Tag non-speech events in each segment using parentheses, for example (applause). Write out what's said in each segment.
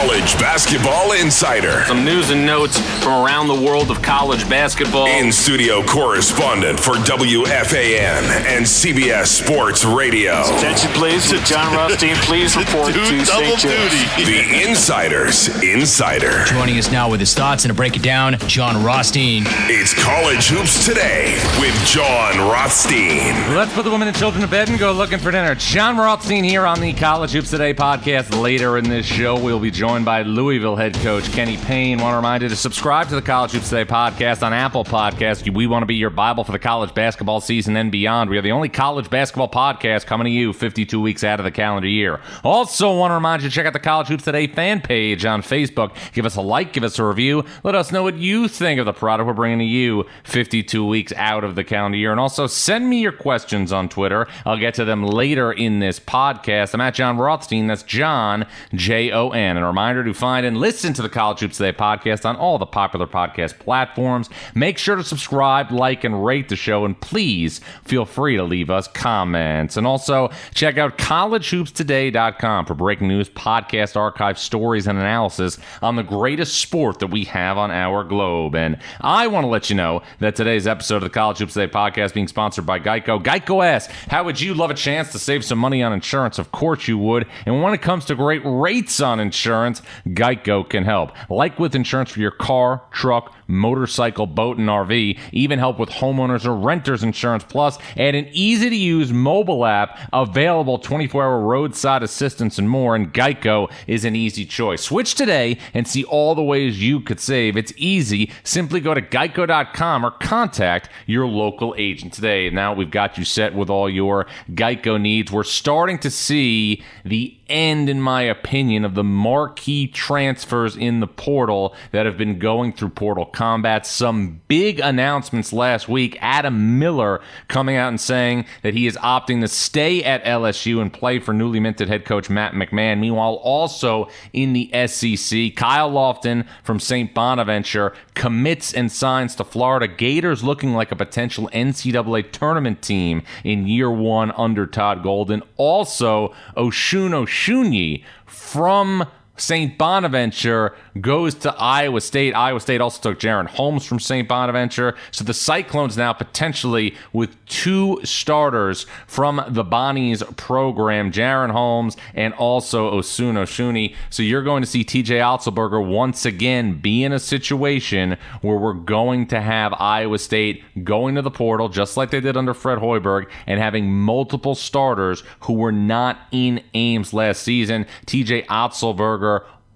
College Basketball Insider. Some news and notes from around the world of college basketball. In studio correspondent for WFAN and CBS Sports Radio. Attention, please, to Jon Rothstein. Please (laughs) report to St. Joe's. The Insider's Insider. Joining us now with his thoughts and to break it down, Jon Rothstein. It's College Hoops Today with Jon Rothstein. Let's put the women and children to bed and go looking for dinner. Jon Rothstein here on the College Hoops Today podcast. Later in this show, we'll be joined by Louisville head coach Kenny Payne. Want to remind you to subscribe to the College Hoops Today podcast on Apple Podcasts. We want to be your Bible for the college basketball season and beyond. We are the only college basketball podcast coming to you 52 weeks out of the calendar year. Also, want to remind you to check out the College Hoops Today fan page on Facebook. Give us a like, give us a review. Let us know what you think of the product we're bringing to you 52 weeks out of the calendar year. And also, send me your questions on Twitter. I'll get to them later in this podcast. I'm at Jon Rothstein. That's Jon, J O N. And reminder to find and listen to the College Hoops Today podcast on all the popular podcast platforms. Make sure to subscribe, like, and rate the show. And please feel free to leave us comments. And also, check out collegehoopstoday.com for breaking news, podcast archive, stories, and analysis on the greatest sport that we have on our globe. And I want to let you know that today's episode of the College Hoops Today podcast being sponsored by Geico. Geico asks, how would you love a chance to save some money on insurance? Of course you would. And when it comes to great rates on insurance, Geico can help. Like with insurance for your car, truck, motorcycle, boat, and RV, even help with homeowners or renters insurance. Plus, add an easy to use mobile app available 24 hour roadside assistance and more. And Geico is an easy choice. Switch today and see all the ways you could save. It's easy. Simply go to geico.com or contact your local agent today. Now we've got you set with all your Geico needs. We're starting to see the end, in my opinion, of the marquee transfers in the portal that have been going through portal combat. Some big announcements last week. Adam Miller coming out and saying that he is opting to stay at LSU and play for newly minted head coach Matt McMahon. Meanwhile, also in the SEC, Kyle Lofton from St. Bonaventure commits and signs to Florida Gators, looking like a potential NCAA tournament team in year one under Todd Golden. Also, Osun Osunniyi from St. Bonaventure goes to Iowa State. Iowa State also took Jaren Holmes from St. Bonaventure. So the Cyclones now potentially with two starters from the Bonnie's program, Jaren Holmes and also Osun Osunniyi. So you're going to see TJ Otzelberger once again be in a situation where we're going to have Iowa State going to the portal, just like they did under Fred Hoiberg, and having multiple starters who were not in Ames last season. TJ Otzelberger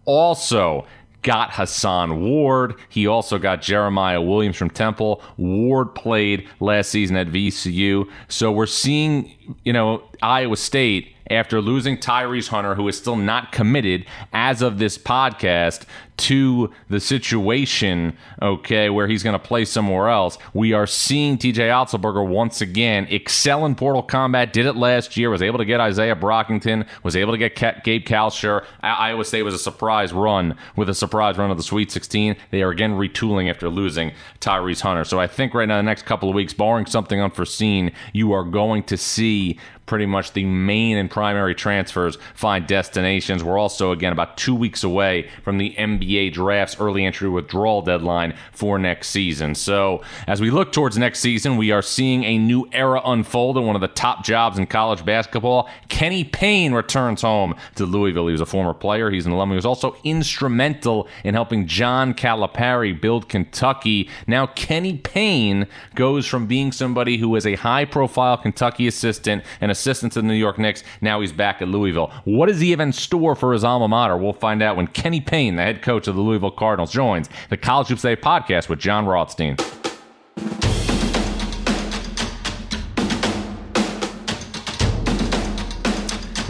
also got Hason Ward. He also got Jeremiah Williams from Temple. Ward played last season at VCU. So we're seeing, you know, Iowa State after losing Tyrese Hunter, who is still not committed as of this podcast to the situation, okay, where he's going to play somewhere else. We are seeing TJ Otzelberger once again excel in Portal Combat. Did it last year. Was able to get Isaiah Brockington. Was able to get Gabe Kalscheur. Iowa State was a surprise run with a surprise run of the Sweet 16. They are again retooling after losing Tyrese Hunter. So I think right now, the next couple of weeks, barring something unforeseen, you are going to see pretty much the main and primary transfers find destinations. We're also, again, about two weeks away from the NBA draft's early entry withdrawal deadline for next season. So, as we look towards next season, we are seeing a new era unfold in one of the top jobs in college basketball. Kenny Payne returns home to Louisville. He was a former player, he's an alum. He was also instrumental in helping John Calipari build Kentucky. Now, Kenny Payne goes from being somebody who was a high profile Kentucky assistant and assistant to the New York Knicks. Now he's back at Louisville. What does he have in store for his alma mater? We'll find out when Kenny Payne, the head coach of the Louisville Cardinals, joins the College Hoops Today podcast with Jon Rothstein.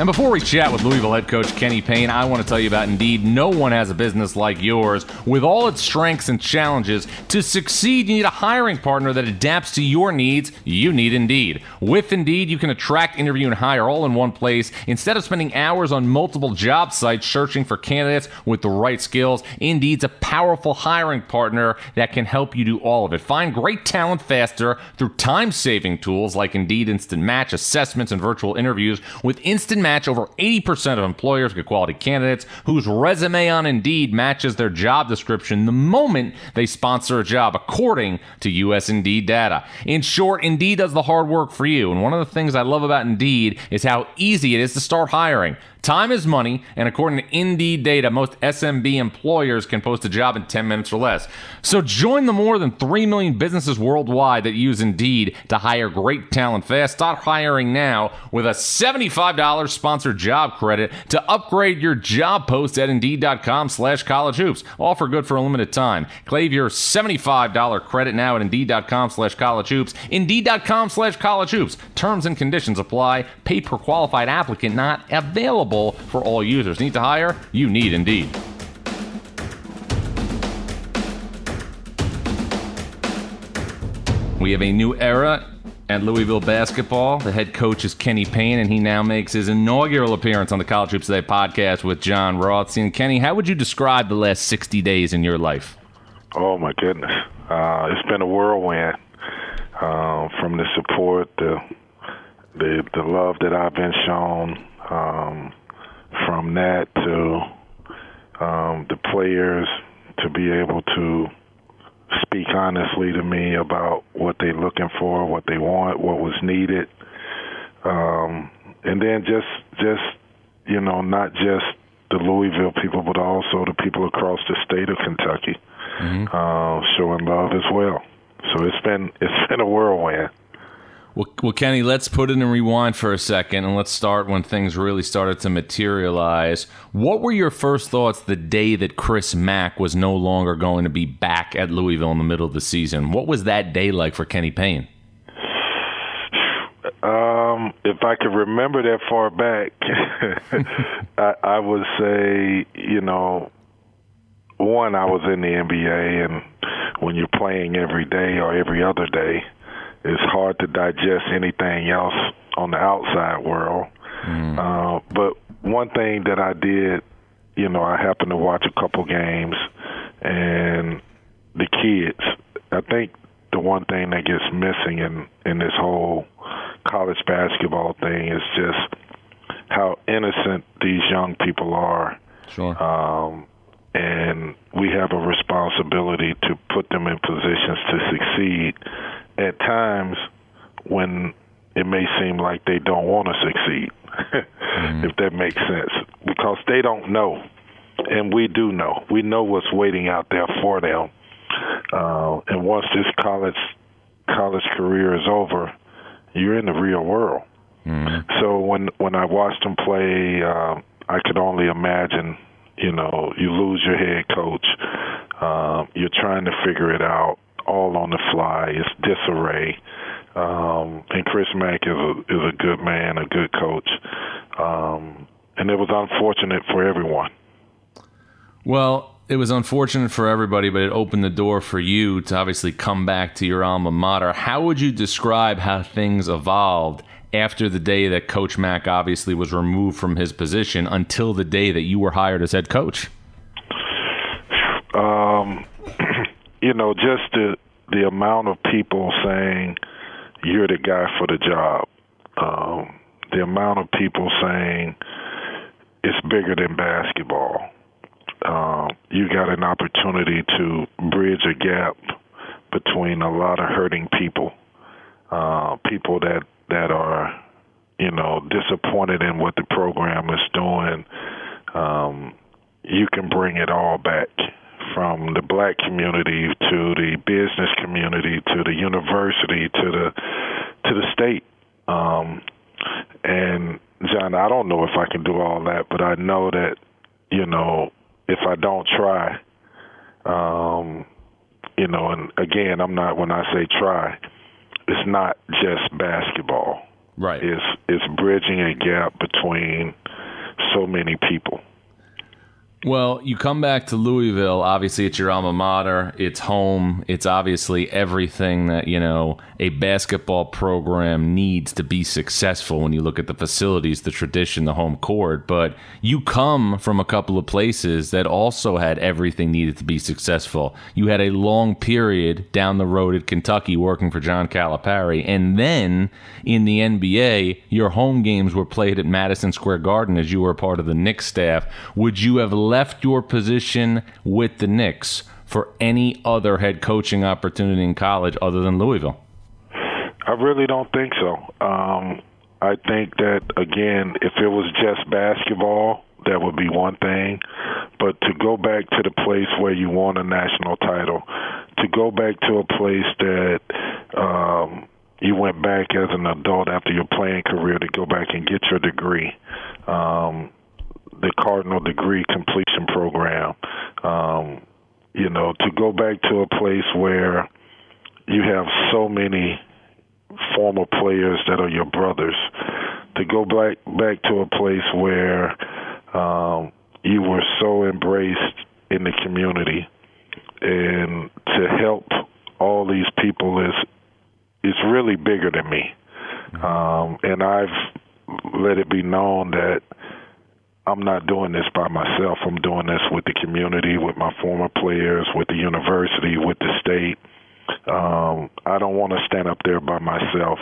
And before we chat with Louisville head coach Kenny Payne, I want to tell you about Indeed. No one has a business like yours. With all its strengths and challenges, to succeed, you need a hiring partner that adapts to your needs. You need Indeed. With Indeed, you can attract, interview, and hire all in one place. Instead of spending hours on multiple job sites searching for candidates with the right skills, Indeed's a powerful hiring partner that can help you do all of it. Find great talent faster through time saving tools like Indeed Instant Match, assessments, and virtual interviews. With Instant Match, match over 80% of employers get quality candidates whose resume on Indeed matches their job description the moment they sponsor a job, according to US Indeed data. In short, Indeed does the hard work for you. And one of the things I love about Indeed is how easy it is to start hiring. Time is money, and according to Indeed data, most SMB employers can post a job in 10 minutes or less. So join the more than 3 million businesses worldwide that use Indeed to hire great talent fast. Start hiring now with a $75 sponsored job credit to upgrade your job post at Indeed.com slash college hoops. Offer good for a limited time. Claim your $75 credit now at Indeed.com slash college hoops. Indeed.com slash college hoops. Terms and conditions apply. Pay per qualified applicant not available for all users. Need to hire? You need Indeed. We have a new era at Louisville basketball. The head coach is Kenny Payne, and he now makes his inaugural appearance on the College Hoops Today podcast with Jon Rothstein. Kenny, how would you describe the last 60 days in your life? Oh, my goodness. Uh, it's been a whirlwind uh, from the support, the, the, the love that I've been shown, um, from that to um, the players to be able to speak honestly to me about what they're looking for, what they want, what was needed, um, and then just just you know not just the Louisville people, but also the people across the state of Kentucky mm-hmm. uh, showing love as well. So it's been (laughs) it's been a whirlwind. Well, well, Kenny, let's put it in rewind for a second and let's start when things really started to materialize. What were your first thoughts the day that Chris Mack was no longer going to be back at Louisville in the middle of the season? What was that day like for Kenny Payne? Um, if I could remember that far back, (laughs) I, I would say, you know, one, I was in the NBA, and when you're playing every day or every other day, it's hard to digest anything else on the outside world. Mm. Uh, but one thing that I did, you know, I happened to watch a couple games, and the kids. I think the one thing that gets missing in in this whole college basketball thing is just how innocent these young people are. Sure. Um, and we have a responsibility to put them in positions to succeed at times when it may seem like they don't want to succeed, (laughs) mm-hmm. if that makes sense, because they don't know, and we do know. We know what's waiting out there for them. Uh, and once this college college career is over, you're in the real world. Mm-hmm. So when when I watched them play, uh, I could only imagine. You know, you lose your head coach. Uh, you're trying to figure it out all on the fly. It's disarray. Um, and Chris Mack is a is a good man, a good coach, um, and it was unfortunate for everyone. Well, it was unfortunate for everybody, but it opened the door for you to obviously come back to your alma mater. How would you describe how things evolved after the day that Coach Mack obviously was removed from his position until the day that you were hired as head coach? Um, you know, just the the amount of people saying you're the guy for the job. Um, the amount of people saying it's bigger than basketball. Uh, you got an opportunity to bridge a gap between a lot of hurting people, uh, people that that are, you know, disappointed in what the program is doing. Um, you can bring it all back from the black community to the business community to the university to the to the state. Um, and Jon, I don't know if I can do all that, but I know that you know if I don't try, um, you know, and again, I'm not when I say try, it's not just basketball. Right. It's it's bridging a gap between so many people. Well, you come back to Louisville. Obviously, it's your alma mater. It's home. It's obviously everything that you know a basketball program needs to be successful. When you look at the facilities, the tradition, the home court, but you come from a couple of places that also had everything needed to be successful. You had a long period down the road at Kentucky working for John Calipari, and then in the NBA, your home games were played at Madison Square Garden as you were part of the Knicks staff. Would you have left your position with the Knicks for any other head coaching opportunity in college other than Louisville? I really don't think so. Um, I think that again, if it was just basketball, that would be one thing. But to go back to the place where you won a national title, to go back to a place that um, you went back as an adult after your playing career to go back and get your degree. Um, the Cardinal Degree Completion Program. Um, you know, to go back to a place where you have so many former players that are your brothers, to go back back to a place where um, you were so embraced in the community, and to help all these people is is really bigger than me. Um, and I've let it be known that I'm not doing this by myself. I'm doing this with the community, with my former players, with the university, with the state. Um, I don't want to stand up there by myself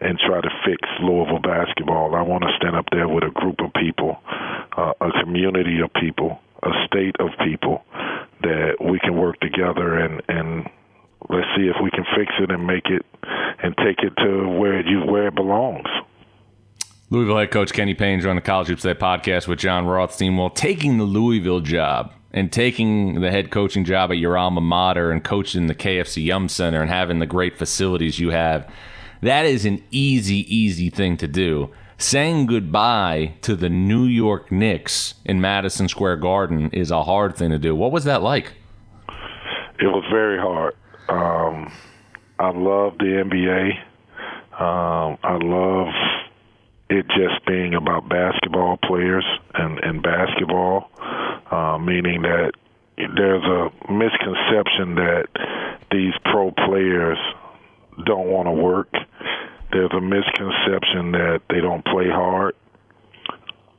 and try to fix Louisville basketball. I want to stand up there with a group of people, uh, a community of people, a state of people that we can work together and and let's see if we can fix it and make it and take it to where it where it belongs. Louisville head coach Kenny Payne joined the College Hoops Today podcast with Jon Rothstein. Well, taking the Louisville job and taking the head coaching job at your alma mater and coaching the KFC Yum Center and having the great facilities you have, that is an easy, easy thing to do. Saying goodbye to the New York Knicks in Madison Square Garden is a hard thing to do. What was that like? It was very hard. Um, I love the NBA. Um, I love it just being about basketball players and, and basketball, uh, meaning that there's a misconception that these pro players don't want to work. There's a misconception that they don't play hard.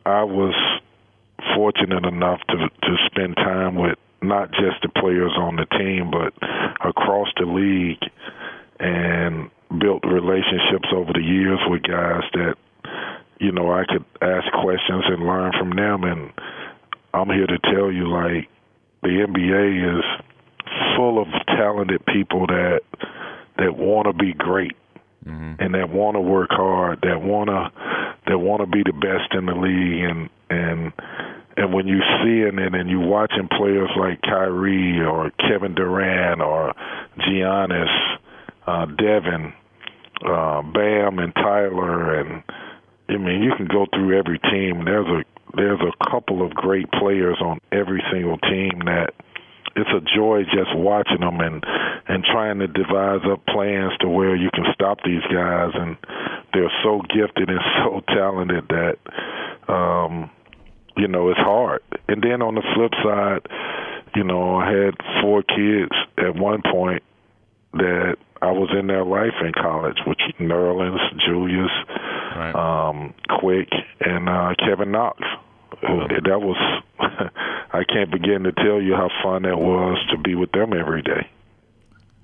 I was fortunate enough to to spend time with not just the players on the team, but across the league, and built relationships over the years with guys that you know, I could ask questions and learn from them. And I'm here to tell you, like, the NBA is full of talented people that that want to be great mm-hmm. and that want to work hard, that want to that want to be the best in the league, and and and when you seeing it and you watching players like Kyrie or Kevin Durant or Giannis, uh, Devin, uh, Bam, and Tyler, and I mean, you can go through every team. There's a there's a couple of great players on every single team that it's a joy just watching them and and trying to devise up plans to where you can stop these guys and they're so gifted and (laughs) so talented that um you know it's hard and then on the flip side you know i had four kids at one point that I was in their life in college, which Nerlens, Julius, right. um, Quick, and uh, Kevin Knox. That was (laughs) I can't begin to tell you how fun that was to be with them every day.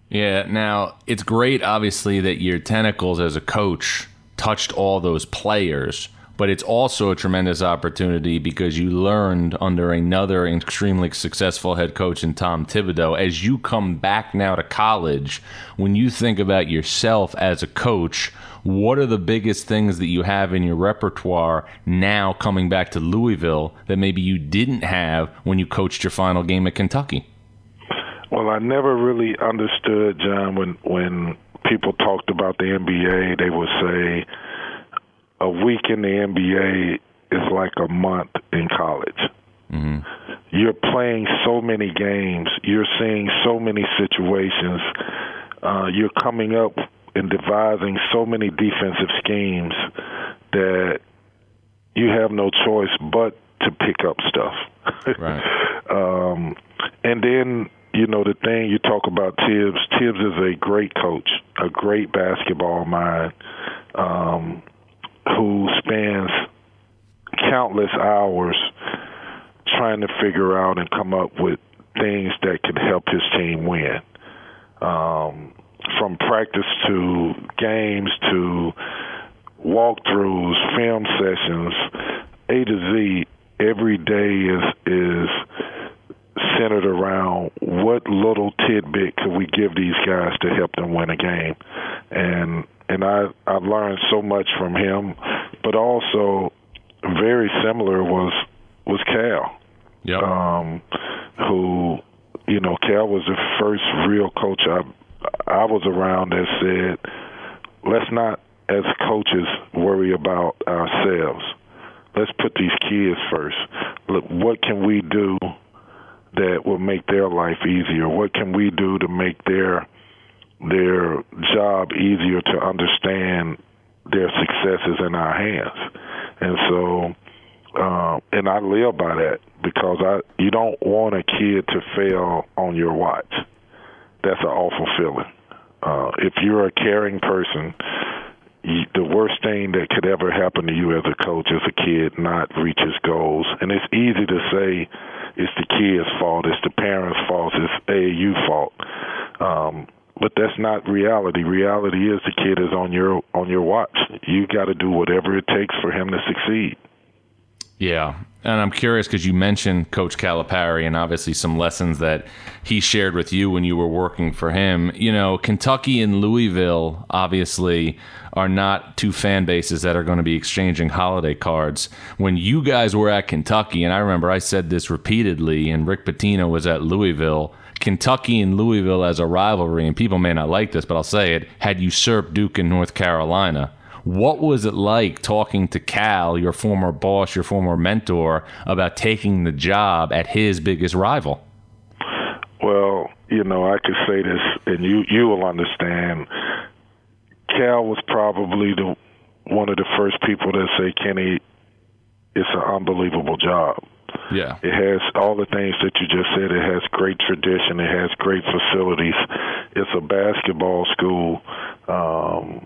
Yeah, now it's great obviously that your tentacles as a coach touched all those players but it's also a tremendous opportunity because you learned under another extremely successful head coach in Tom Thibodeau. As you come back now to college, when you think about yourself as a coach, what are the biggest things that you have in your repertoire now coming back to Louisville that maybe you didn't have when you coached your final game at Kentucky? Well, I never really understood, Jon, when when people talked about the NBA, they would say a week in the NBA is like a month in college. Mm-hmm. You're playing so many games. You're seeing so many situations. Uh, you're coming up and devising so many defensive schemes that you have no choice but to pick up stuff. Right. (laughs) um, and then you know the thing you talk about Thibs. Thibs is a great coach, a great basketball mind, um, who spends countless hours trying to figure out and come up with things that could help his team win. Um, from practice to games to walkthroughs, film sessions, A to Z, every day is is centered around what little tidbit could we give these guys to help them win a game, and and I I've learned so much from him, but also very similar was was Cal, Yep. um, who you know Cal was the first real coach I I was around that said, let's not as coaches worry about ourselves. Let's put these kids first. Look, what can we do that will make their life easier? What can we do to make their their job easier to understand their successes in our hands? And so, uh, and I live by that because I you don't want a kid to fail on your watch. That's an awful feeling. Uh, if you're a caring person, you, the worst thing that could ever happen to you as a coach is a kid not reach his goals. And it's easy to say it's the kid's fault, it's the parents' fault, it's AAU fault. Um, but that's not reality. Reality is the kid is on your on your watch. You got to do whatever it takes for him to succeed. Yeah. And I'm curious because you mentioned Coach Calipari and obviously some lessons that he shared with you when you were working for him. You know, Kentucky and Louisville obviously are not two fan bases that are going to be exchanging holiday cards. When you guys were at Kentucky, and I remember I said this repeatedly, and Rick Pitino was at Louisville. Kentucky and Louisville as a rivalry, and people may not like this, but I'll say it, had usurped Duke and North Carolina. What was it like talking to Cal, your former boss, your former mentor, about taking the job at his biggest rival? Well, you know, I could say this, and you you will understand. Cal was probably the one of the first people to say, "Kenny, it's an unbelievable job." Yeah. It has all the things that you just said. It has great tradition. It has great facilities. It's a basketball school. Um,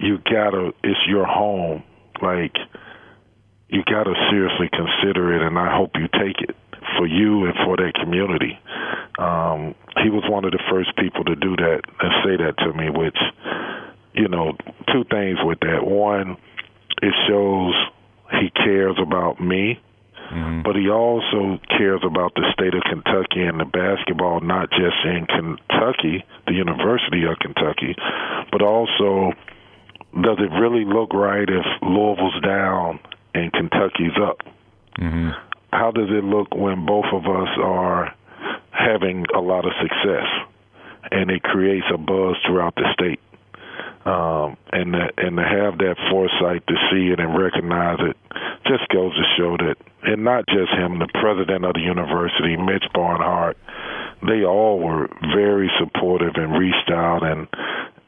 you gotta. It's your home. Like you gotta seriously consider it, and I hope you take it for you and for that community. Um, he was one of the first people to do that and say that to me. Which, you know, two things with that. One, it shows he cares about me but he also cares about the state of Kentucky and the basketball, not just in Kentucky, the University of Kentucky, but also does it really look right if Louisville's down and Kentucky's up? Mm-hmm. How does it look when both of us are having a lot of success and it creates a buzz throughout the state? um, and and to have that foresight to see it and recognize it just goes to show that, and not just him, the president of the university, Mitch Barnhart, they all were very supportive and reached out and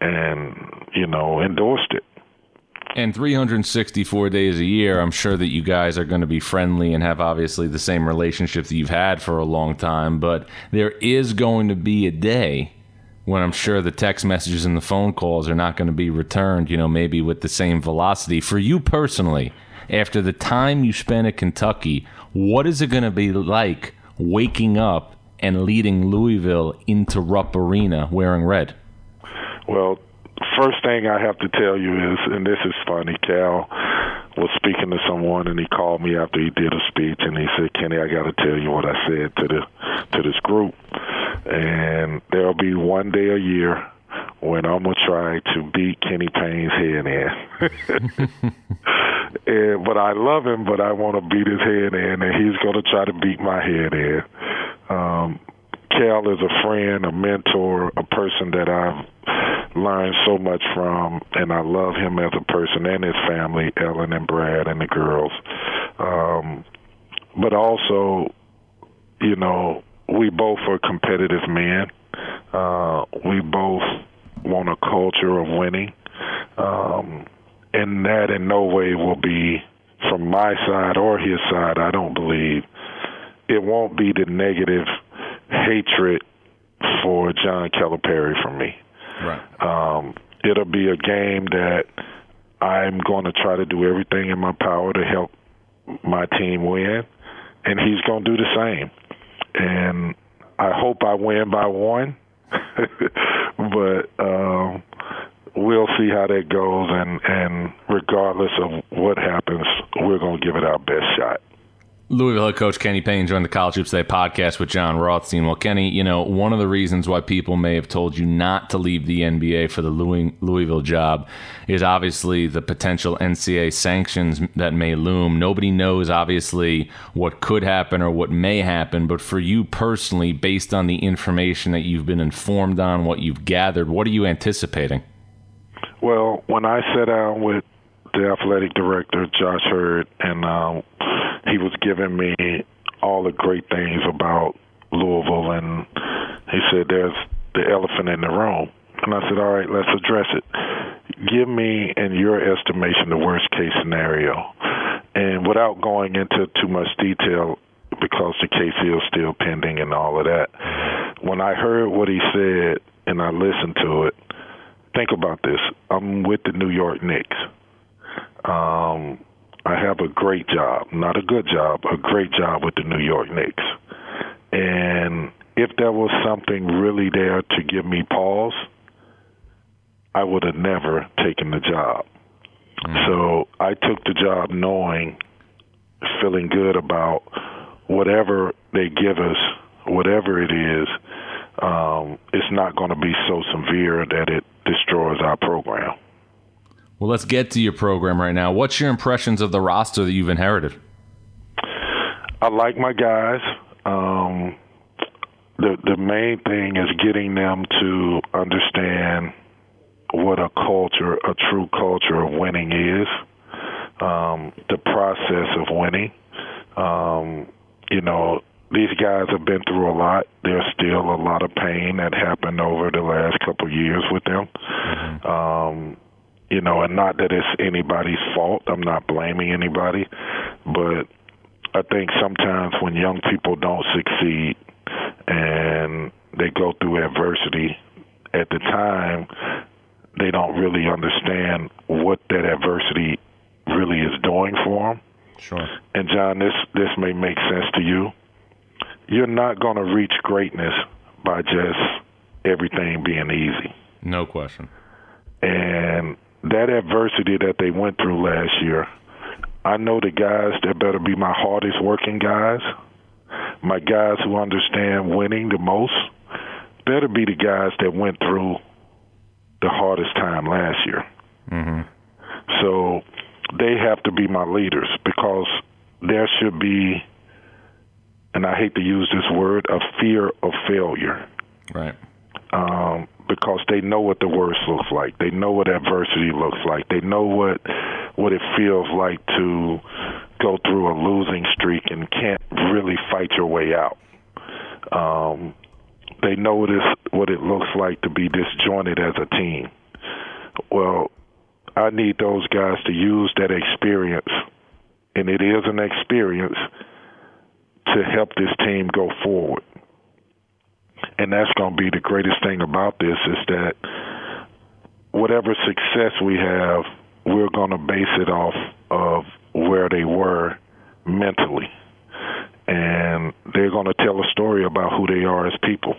and you know endorsed it. And 364 days a year, I'm sure that you guys are going to be friendly and have obviously the same relationship that you've had for a long time. But there is going to be a day when I'm sure the text messages and the phone calls are not going to be returned, you know, maybe with the same velocity. For you personally, after the time you spent at Kentucky, what is it going to be like waking up and leading Louisville into Rupp Arena wearing red? Well, first thing I have to tell you is, and this is funny, Cal was speaking to someone and he called me after he did a speech and he said, Kenny, I got to tell you what I said to the to this group. And there'll be one day a year when I'm gonna try to beat Kenny Payne's head in. (laughs) and, but I love him, but I want to beat his head in, and he's gonna try to beat my head in. Um, Cal is a friend, a mentor, a person that I've learned so much from, and I love him as a person and his family, Ellen and Brad and the girls. Um, but also, you know, we both are competitive men. Uh, we both want a culture of winning. Um, and that in no way will be from my side or his side, I don't believe, it won't be the negative hatred for John Calipari from me. Right. Um, it'll be a game that I'm going to try to do everything in my power to help my team win, and he's going to do the same. And I hope I win by one, (laughs) but um, we'll see how that goes. And, and regardless of what happens, we're going to give it our best shot. Louisville head coach Kenny Payne joined the College Hoops Today podcast with Jon Rothstein. Well, Kenny, you know, one of the reasons why people may have told you not to leave the NBA for the Louisville job is obviously the potential NCAA sanctions that may loom. Nobody knows, obviously, what could happen or what may happen. But for you personally, based on the information that you've been informed on, what you've gathered, what are you anticipating? Well, when I sat down with the athletic director, Josh Heird, and um, he was giving me all the great things about Louisville, and he said, "There's the elephant in the room." And I said, "All right, let's address it. Give me, in your estimation, the worst case scenario." And without going into too much detail, because the case is still pending and all of that, when I heard what he said and I listened to it, think about this: I'm with the New York Knicks. Um, I have a great job, not a good job, a great job with the New York Knicks. And if there was something really there to give me pause, I would have never taken the job. Mm-hmm. So I took the job knowing, feeling good about whatever they give us, whatever it is, um, it's not going to be so severe that it destroys our program. Well, let's get to your program right now. What's your impressions of the roster that you've inherited? I like my guys. Um, the the main thing is getting them to understand what a culture, a true culture of winning is. Um, the process of winning. Um, you know, these guys have been through a lot. There's still a lot of pain that happened over the last couple of years with them. Mm-hmm. Um, you know, and not that it's anybody's fault. I'm not blaming anybody, but I think sometimes when young people don't succeed and they go through adversity, at the time they don't really understand what that adversity really is doing for them. Sure. And Jon, this this may make sense to you. You're not going to reach greatness by just everything being easy. No question. And that adversity that they went through last year, I know the guys that better be my hardest working guys, my guys who understand winning the most, better be the guys that went through the hardest time last year. Mm-hmm. So they have to be my leaders because there should be, and I hate to use this word, a fear of failure. Right. Um, because they know what the worst looks like. They know what adversity looks like. They know what what it feels like to go through a losing streak and can't really fight your way out. Um, they know what, is, what it looks like to be disjointed as a team. Well, I need those guys to use that experience, and it is an experience, to help this team go forward and that's going to be the greatest thing about this is that whatever success we have, we're going to base it off of where they were mentally. And they're going to tell a story about who they are as people.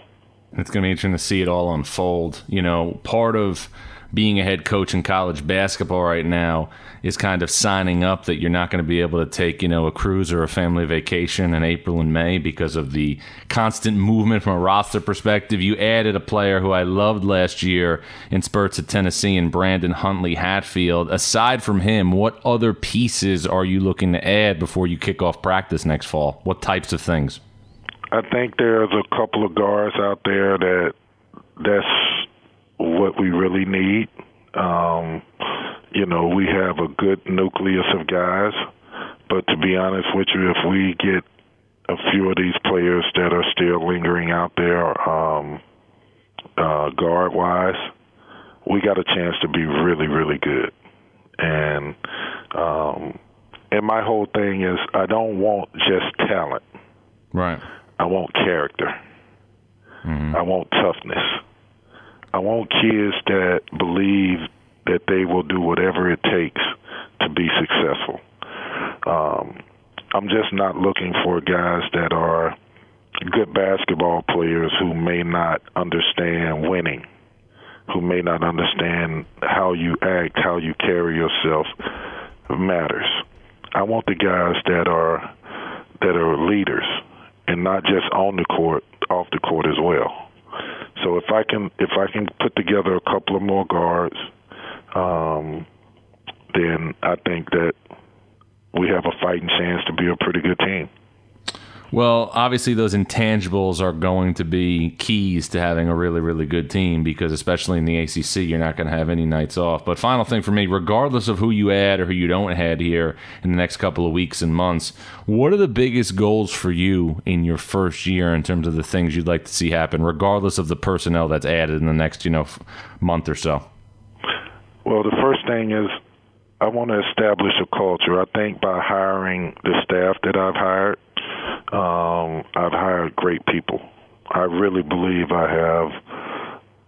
It's going to be interesting to see it all unfold. You know, part of being a head coach in college basketball right now is kind of signing up that you're not going to be able to take, you know, a cruise or a family vacation in April and May because of the constant movement from a roster perspective. You added a player who I loved last year in spurts at Tennessee and Brandon Huntley Hatfield. Aside from him, what other pieces are you looking to add before you kick off practice next fall? What types of things? I think there's a couple of guards out there that that's what we really need. Um, you know, we have a good nucleus of guys, but to be honest with you, if we get a few of these players that are still lingering out there, um, uh, guard wise, we got a chance to be really, really good. And um, and my whole thing is, I don't want just talent. Right. I want character. Mm-hmm. I want toughness. I want kids that believe that they will do whatever it takes to be successful. Um, I'm just not looking for guys that are good basketball players who may not understand winning, who may not understand how you act, how you carry yourself matters. I want the guys that are that are leaders and not just on the court, off the court as well. So if I can if I can put together a couple of more guards, um, then I think that we have a fighting chance to be a pretty good team. Well, obviously, those intangibles are going to be keys to having a really, really good team because, especially in the ACC, you're not going to have any nights off. But, final thing for me, regardless of who you add or who you don't add here in the next couple of weeks and months, what are the biggest goals for you in your first year in terms of the things you'd like to see happen, regardless of the personnel that's added in the next, you know, month or so? Well, the first thing is I want to establish a culture. I think by hiring the staff that I've hired, um, I've hired great people. I really believe I have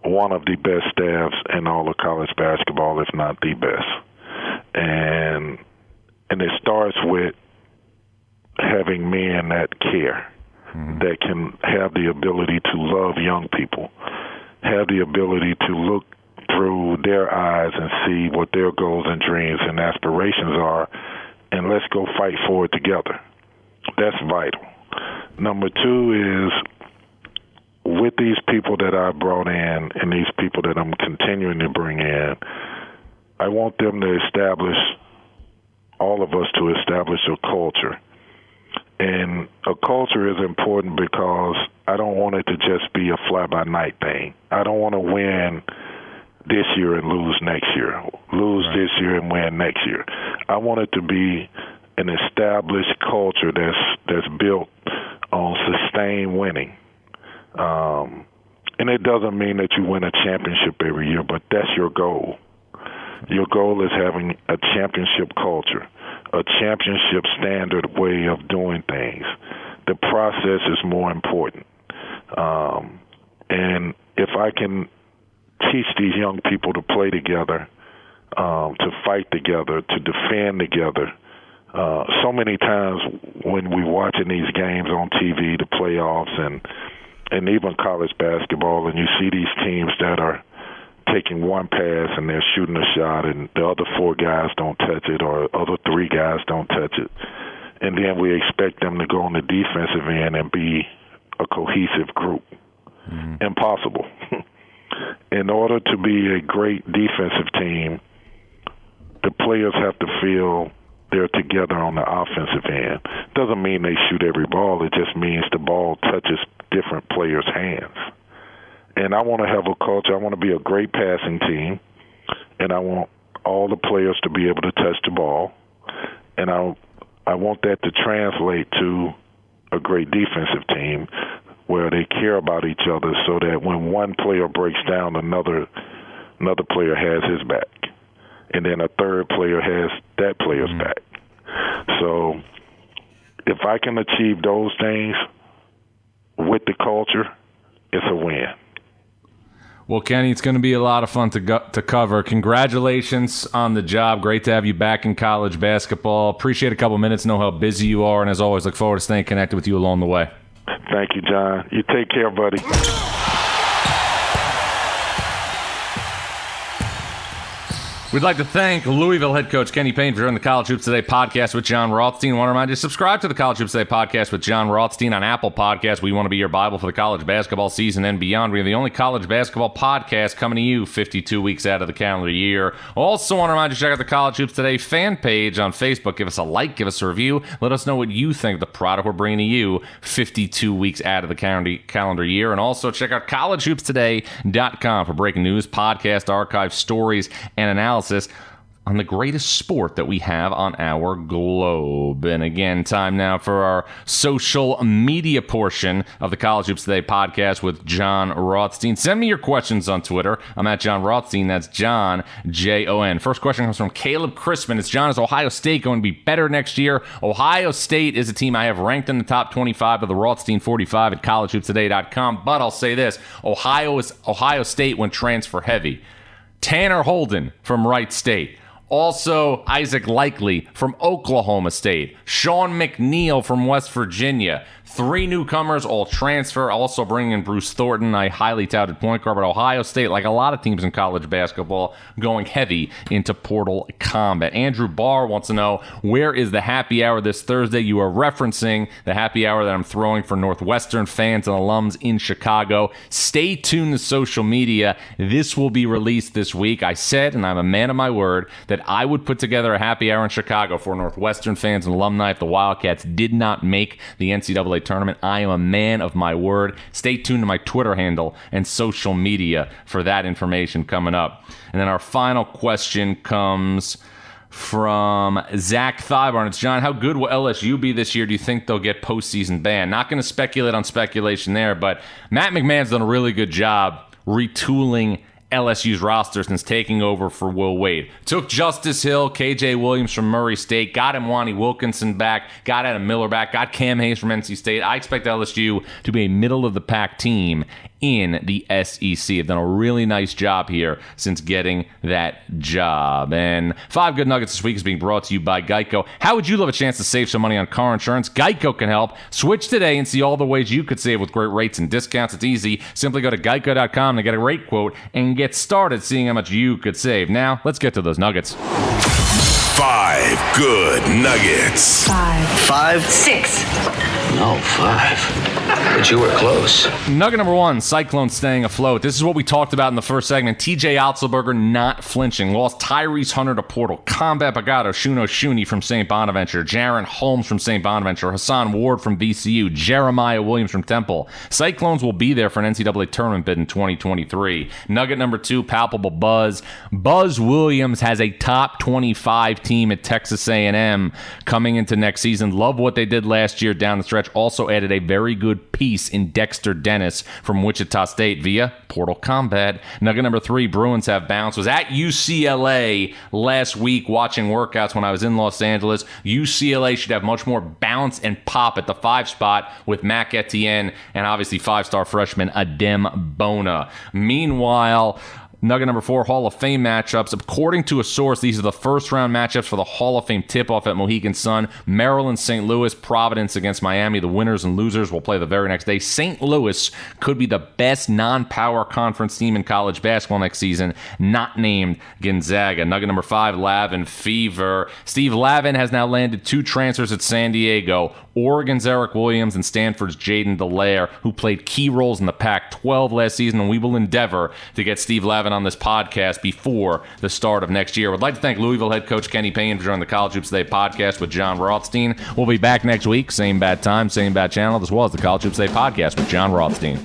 one of the best staffs in all of college basketball, if not the best. And and it starts with having men that care, mm-hmm. that can have the ability to love young people, have the ability to look through their eyes and see what their goals and dreams and aspirations are, and let's go fight for it together. That's vital. Number two is with these people that I brought in and these people that I'm continuing to bring in, I want them to establish, all of us to establish a culture. And a culture is important because I don't want it to just be a fly by night thing. I don't want to win this year and lose next year, lose right. this year and win next year. I want it to be an established culture that's that's built on sustained winning. Um, and it doesn't mean that you win a championship every year, but that's your goal. Your goal is having a championship culture, a championship standard way of doing things. The process is more important. Um, and if I can teach these young people to play together, um, to fight together, to defend together. Uh, so many times when we watching these games on TV, the playoffs, and and even college basketball, and you see these teams that are taking one pass and they're shooting a shot, and the other four guys don't touch it, or other three guys don't touch it, and then we expect them to go on the defensive end and be a cohesive group. Mm-hmm. Impossible. (laughs) in order to be a great defensive team, the players have to feel they're together on the offensive end. Doesn't mean they shoot every ball. It just means the ball touches different players' hands. And I want to have a culture. I want to be a great passing team, and I want all the players to be able to touch the ball, and I I want that to translate to a great defensive team where they care about each other so that when one player breaks down another another player has his back and then a third player has that player's mm-hmm. back so if i can achieve those things with the culture it's a win well, Kenny, it's going to be a lot of fun to go, to cover. Congratulations on the job. Great to have you back in college basketball. Appreciate a couple minutes. Know how busy you are, and as always, look forward to staying connected with you along the way. Thank you, Jon. You take care, buddy. We'd like to thank Louisville head coach Kenny Payne for doing the College Hoops Today podcast with Jon Rothstein. I want to remind you subscribe to the College Hoops Today podcast with Jon Rothstein on Apple Podcasts. We want to be your Bible for the college basketball season and beyond. We are the only college basketball podcast coming to you 52 weeks out of the calendar year. Also, want to remind you to check out the College Hoops Today fan page on Facebook. Give us a like, give us a review. Let us know what you think of the product we're bringing to you 52 weeks out of the calendar year. And also check out collegehoopstoday.com for breaking news, podcast, archive, stories, and analysis analysis on the greatest sport that we have on our globe. And again, time now for our social media portion of the College Hoops Today podcast with Jon Rothstein. Send me your questions on Twitter. I'm at Jon Rothstein. That's Jon, J O N. First question comes from Caleb Crispin. It's Jon, is Ohio State going to be better next year? Ohio State is a team I have ranked in the top 25 of the Rothstein 45 at collegehoopstoday.com. But I'll say this Ohio is Ohio State when transfer heavy. Tanner Holden from Wright State. Also, Isaac Likekele from Oklahoma State. Sean McNeil from West Virginia. Three newcomers, all transfer. Also bringing in Bruce Thornton, a highly touted point guard. But Ohio State, like a lot of teams in college basketball, going heavy into portal combat. Andrew Barr wants to know where is the happy hour this Thursday? You are referencing the happy hour that I'm throwing for Northwestern fans and alums in Chicago. Stay tuned to social media. This will be released this week. I said, and I'm a man of my word, that I would put together a happy hour in Chicago for Northwestern fans and alumni if the Wildcats did not make the NCAA tournament. I am a man of my word. Stay tuned to my Twitter handle and social media for that information coming up. And then our final question comes from Zach Thybarn. It's Jon, how good will LSU be this year? Do you think they'll get postseason ban? Not going to speculate on speculation there, but Matt McMahon's done a really good job retooling LSU's roster since taking over for Will Wade. Took Justice Hill, KJ Williams from Murray State, got Mwani Wilkinson back, got Adam Miller back, got Cam Hayes from NC State. I expect LSU to be a middle of the pack team in the SEC. Have done a really nice job here since getting that job. And five good nuggets this week is being brought to you by Geico. How would you love a chance to save some money on car insurance? Geico can help. Switch today and see all the ways you could save with great rates and discounts. It's easy. Simply go to geico.com to get a rate quote and get started seeing how much you could save. Now, let's get to those nuggets. Five good nuggets. Five. Five? Six. No, five. But you were close. Nugget number one, Cyclone staying afloat. This is what we talked about in the first segment. TJ Otzelberger not flinching. Lost Tyrese Hunter to Portal. Combat bagged Osun Osunniyi from St. Bonaventure. Jaren Holmes from St. Bonaventure. Hason Ward from VCU. Jeremiah Williams from Temple. Cyclones will be there for an NCAA tournament bid in 2023. Nugget number two, palpable buzz. Buzz Williams has a top 25 team at Texas A&M coming into next season. Love what they did last year down the stretch. Also added a very good piece in Dexter Dennis from Wichita State via Portal Combat. Nugget number three, Bruins have bounced. Was at UCLA last week watching workouts when I was in Los Angeles. UCLA should have much more bounce and pop at the five spot with Mac Etienne and obviously five-star freshman Adem Bona. Meanwhile, Nugget number four, Hall of Fame matchups. According to a source, these are the first round matchups for the Hall of Fame tip off at Mohegan Sun. Maryland, St. Louis, Providence against Miami. The winners and losers will play the very next day. St. Louis could be the best non power conference team in college basketball next season, not named Gonzaga. Nugget number five, Lavin Fever. Steve Lavin has now landed two transfers at San Diego. Oregon's Eric Williams and Stanford's Jaiden Delaire, who played key roles in the Pac 12 last season, and we will endeavor to get Steve Lavin on this podcast before the start of next year. Would like to thank Louisville head coach Kenny Payne for joining the College Hoops Today podcast with Jon Rothstein. We'll be back next week, same bad time, same bad channel, as well as the College Hoops Today podcast with Jon Rothstein.